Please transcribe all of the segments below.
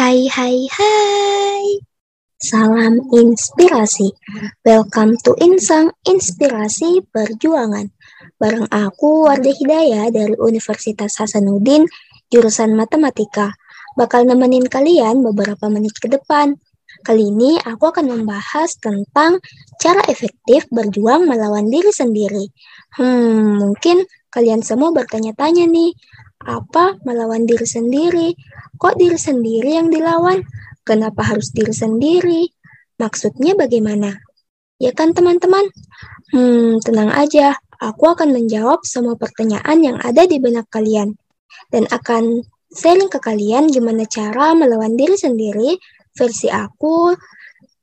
Hai hai hai. Salam inspirasi. Welcome to Insang Inspirasi Perjuangan. Bareng aku Wardah Hidayah dari Universitas Hasanuddin, jurusan Matematika. Bakal nemenin kalian beberapa menit ke depan. Kali ini aku akan membahas tentang cara efektif berjuang melawan diri sendiri. Hmm, mungkin kalian semua bertanya-tanya nih, apa melawan diri sendiri? Kok diri sendiri yang dilawan? Kenapa harus diri sendiri? Maksudnya bagaimana? Ya kan teman-teman? Hmm, tenang aja. Aku akan menjawab semua pertanyaan yang ada di benak kalian. Dan akan sharing ke kalian gimana cara melawan diri sendiri versi aku.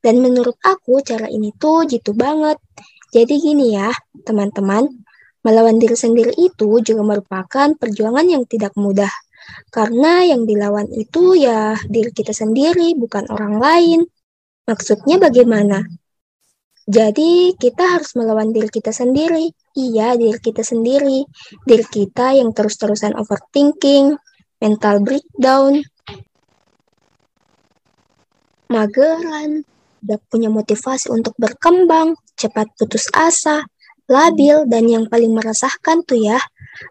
Dan menurut aku cara ini tuh jitu banget. Jadi gini ya, teman-teman. Melawan diri sendiri itu juga merupakan perjuangan yang tidak mudah. Karena yang dilawan itu ya diri kita sendiri, bukan orang lain. Maksudnya bagaimana? Jadi kita harus melawan diri kita sendiri. Iya, diri kita sendiri. Diri kita yang terus-terusan overthinking, mental breakdown, mageran, gak punya motivasi untuk berkembang, cepat putus asa, labil, dan yang paling meresahkan tuh ya,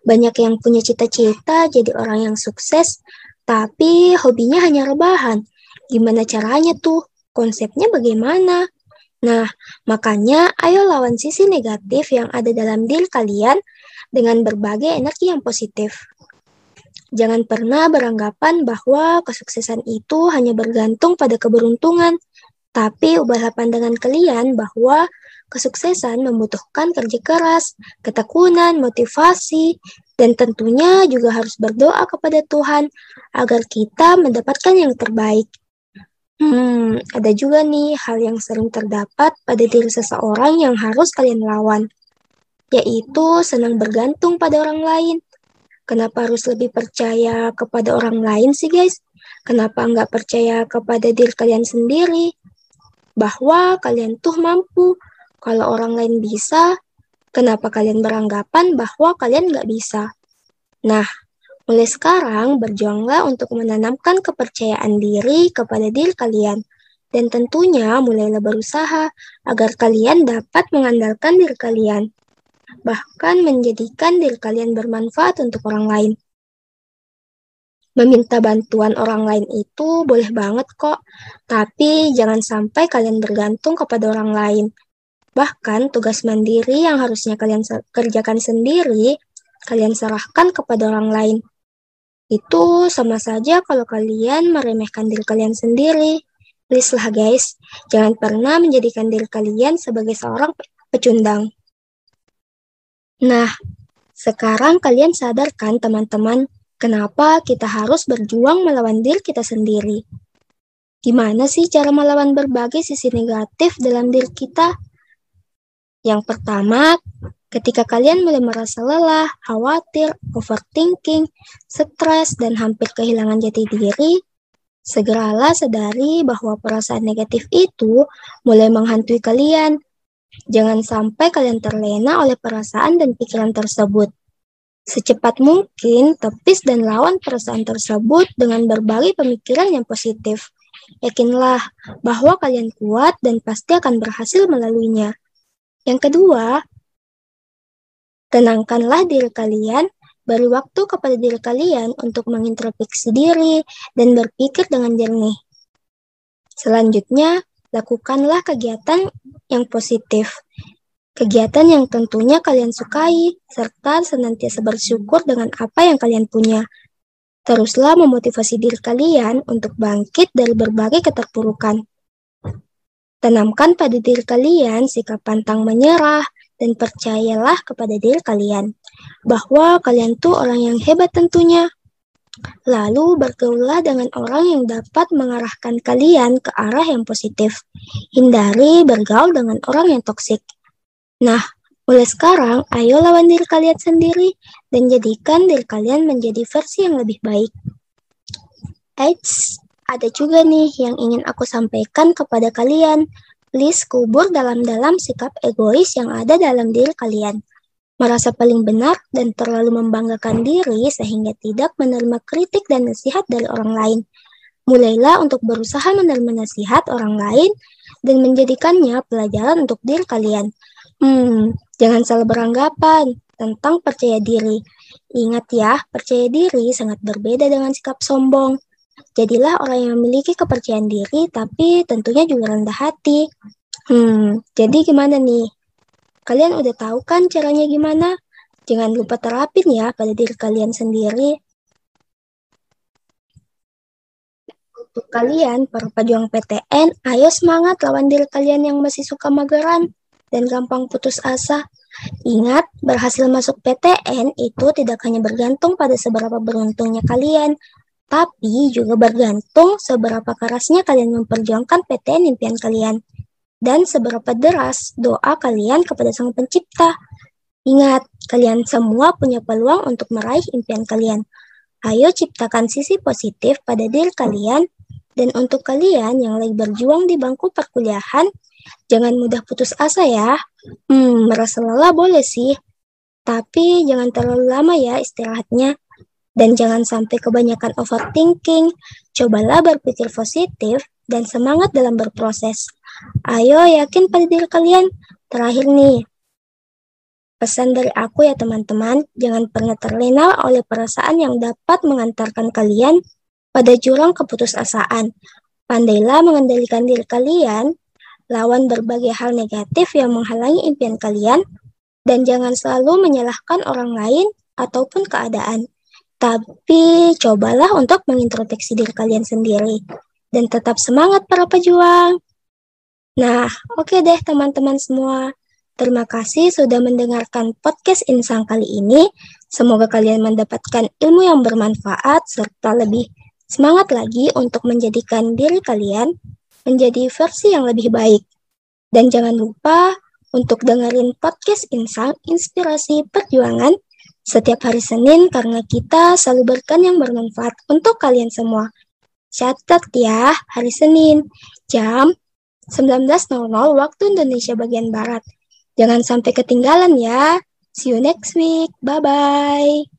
banyak yang punya cita-cita jadi orang yang sukses, tapi hobinya hanya rebahan. Gimana caranya tuh? Konsepnya bagaimana? Nah, makanya ayo lawan sisi negatif yang ada dalam diri kalian dengan berbagai energi yang positif. Jangan pernah beranggapan bahwa kesuksesan itu hanya bergantung pada keberuntungan, tapi ubahlah pandangan kalian bahwa Kesuksesan membutuhkan kerja keras, ketekunan, motivasi, dan tentunya juga harus berdoa kepada Tuhan agar kita mendapatkan yang terbaik. Hmm, ada juga nih hal yang sering terdapat pada diri seseorang yang harus kalian lawan, yaitu senang bergantung pada orang lain. Kenapa harus lebih percaya kepada orang lain sih guys? Kenapa nggak percaya kepada diri kalian sendiri? Bahwa kalian tuh mampu kalau orang lain bisa, kenapa kalian beranggapan bahwa kalian nggak bisa? Nah, mulai sekarang berjuanglah untuk menanamkan kepercayaan diri kepada diri kalian. Dan tentunya mulailah berusaha agar kalian dapat mengandalkan diri kalian. Bahkan menjadikan diri kalian bermanfaat untuk orang lain. Meminta bantuan orang lain itu boleh banget kok, tapi jangan sampai kalian bergantung kepada orang lain Bahkan tugas mandiri yang harusnya kalian kerjakan sendiri, kalian serahkan kepada orang lain. Itu sama saja kalau kalian meremehkan diri kalian sendiri. Please lah guys, jangan pernah menjadikan diri kalian sebagai seorang pecundang. Nah, sekarang kalian sadarkan teman-teman, kenapa kita harus berjuang melawan diri kita sendiri? Gimana sih cara melawan berbagai sisi negatif dalam diri kita? Yang pertama, ketika kalian mulai merasa lelah, khawatir, overthinking, stres, dan hampir kehilangan jati diri, segeralah sadari bahwa perasaan negatif itu mulai menghantui kalian. Jangan sampai kalian terlena oleh perasaan dan pikiran tersebut. Secepat mungkin, tepis dan lawan perasaan tersebut dengan berbagai pemikiran yang positif. Yakinlah bahwa kalian kuat dan pasti akan berhasil melaluinya. Yang kedua, tenangkanlah diri kalian, beri waktu kepada diri kalian untuk mengintrospeksi diri dan berpikir dengan jernih. Selanjutnya, lakukanlah kegiatan yang positif. Kegiatan yang tentunya kalian sukai, serta senantiasa bersyukur dengan apa yang kalian punya. Teruslah memotivasi diri kalian untuk bangkit dari berbagai keterpurukan. Tanamkan pada diri kalian sikap pantang menyerah dan percayalah kepada diri kalian bahwa kalian tuh orang yang hebat tentunya. Lalu bergaullah dengan orang yang dapat mengarahkan kalian ke arah yang positif. Hindari bergaul dengan orang yang toksik. Nah, mulai sekarang ayo lawan diri kalian sendiri dan jadikan diri kalian menjadi versi yang lebih baik. Eits, ada juga nih yang ingin aku sampaikan kepada kalian. Please kubur dalam-dalam sikap egois yang ada dalam diri kalian. Merasa paling benar dan terlalu membanggakan diri sehingga tidak menerima kritik dan nasihat dari orang lain. Mulailah untuk berusaha menerima nasihat orang lain dan menjadikannya pelajaran untuk diri kalian. Hmm, jangan salah beranggapan tentang percaya diri. Ingat ya, percaya diri sangat berbeda dengan sikap sombong. Jadilah orang yang memiliki kepercayaan diri, tapi tentunya juga rendah hati. Hmm, jadi gimana nih? Kalian udah tahu kan caranya gimana? Jangan lupa terapin ya pada diri kalian sendiri. Untuk kalian, para pejuang PTN, ayo semangat lawan diri kalian yang masih suka mageran dan gampang putus asa. Ingat, berhasil masuk PTN itu tidak hanya bergantung pada seberapa beruntungnya kalian, tapi juga bergantung seberapa kerasnya kalian memperjuangkan PTN impian kalian dan seberapa deras doa kalian kepada Sang Pencipta. Ingat, kalian semua punya peluang untuk meraih impian kalian. Ayo ciptakan sisi positif pada diri kalian dan untuk kalian yang lagi berjuang di bangku perkuliahan, jangan mudah putus asa ya. Hmm, merasa lelah boleh sih, tapi jangan terlalu lama ya istirahatnya. Dan jangan sampai kebanyakan overthinking. Cobalah berpikir positif dan semangat dalam berproses. Ayo yakin pada diri kalian. Terakhir nih, pesan dari aku ya teman-teman, jangan pernah terlena oleh perasaan yang dapat mengantarkan kalian pada jurang keputusasaan. Pandailah mengendalikan diri kalian, lawan berbagai hal negatif yang menghalangi impian kalian, dan jangan selalu menyalahkan orang lain ataupun keadaan. Tapi cobalah untuk mengintrospeksi diri kalian sendiri dan tetap semangat para pejuang. Nah, oke okay deh teman-teman semua. Terima kasih sudah mendengarkan podcast Insang kali ini. Semoga kalian mendapatkan ilmu yang bermanfaat serta lebih Semangat lagi untuk menjadikan diri kalian menjadi versi yang lebih baik. Dan jangan lupa untuk dengerin podcast Insang Inspirasi Perjuangan setiap hari Senin karena kita selalu berikan yang bermanfaat untuk kalian semua. Catat ya, hari Senin, jam 19.00 waktu Indonesia bagian Barat. Jangan sampai ketinggalan ya. See you next week. Bye-bye.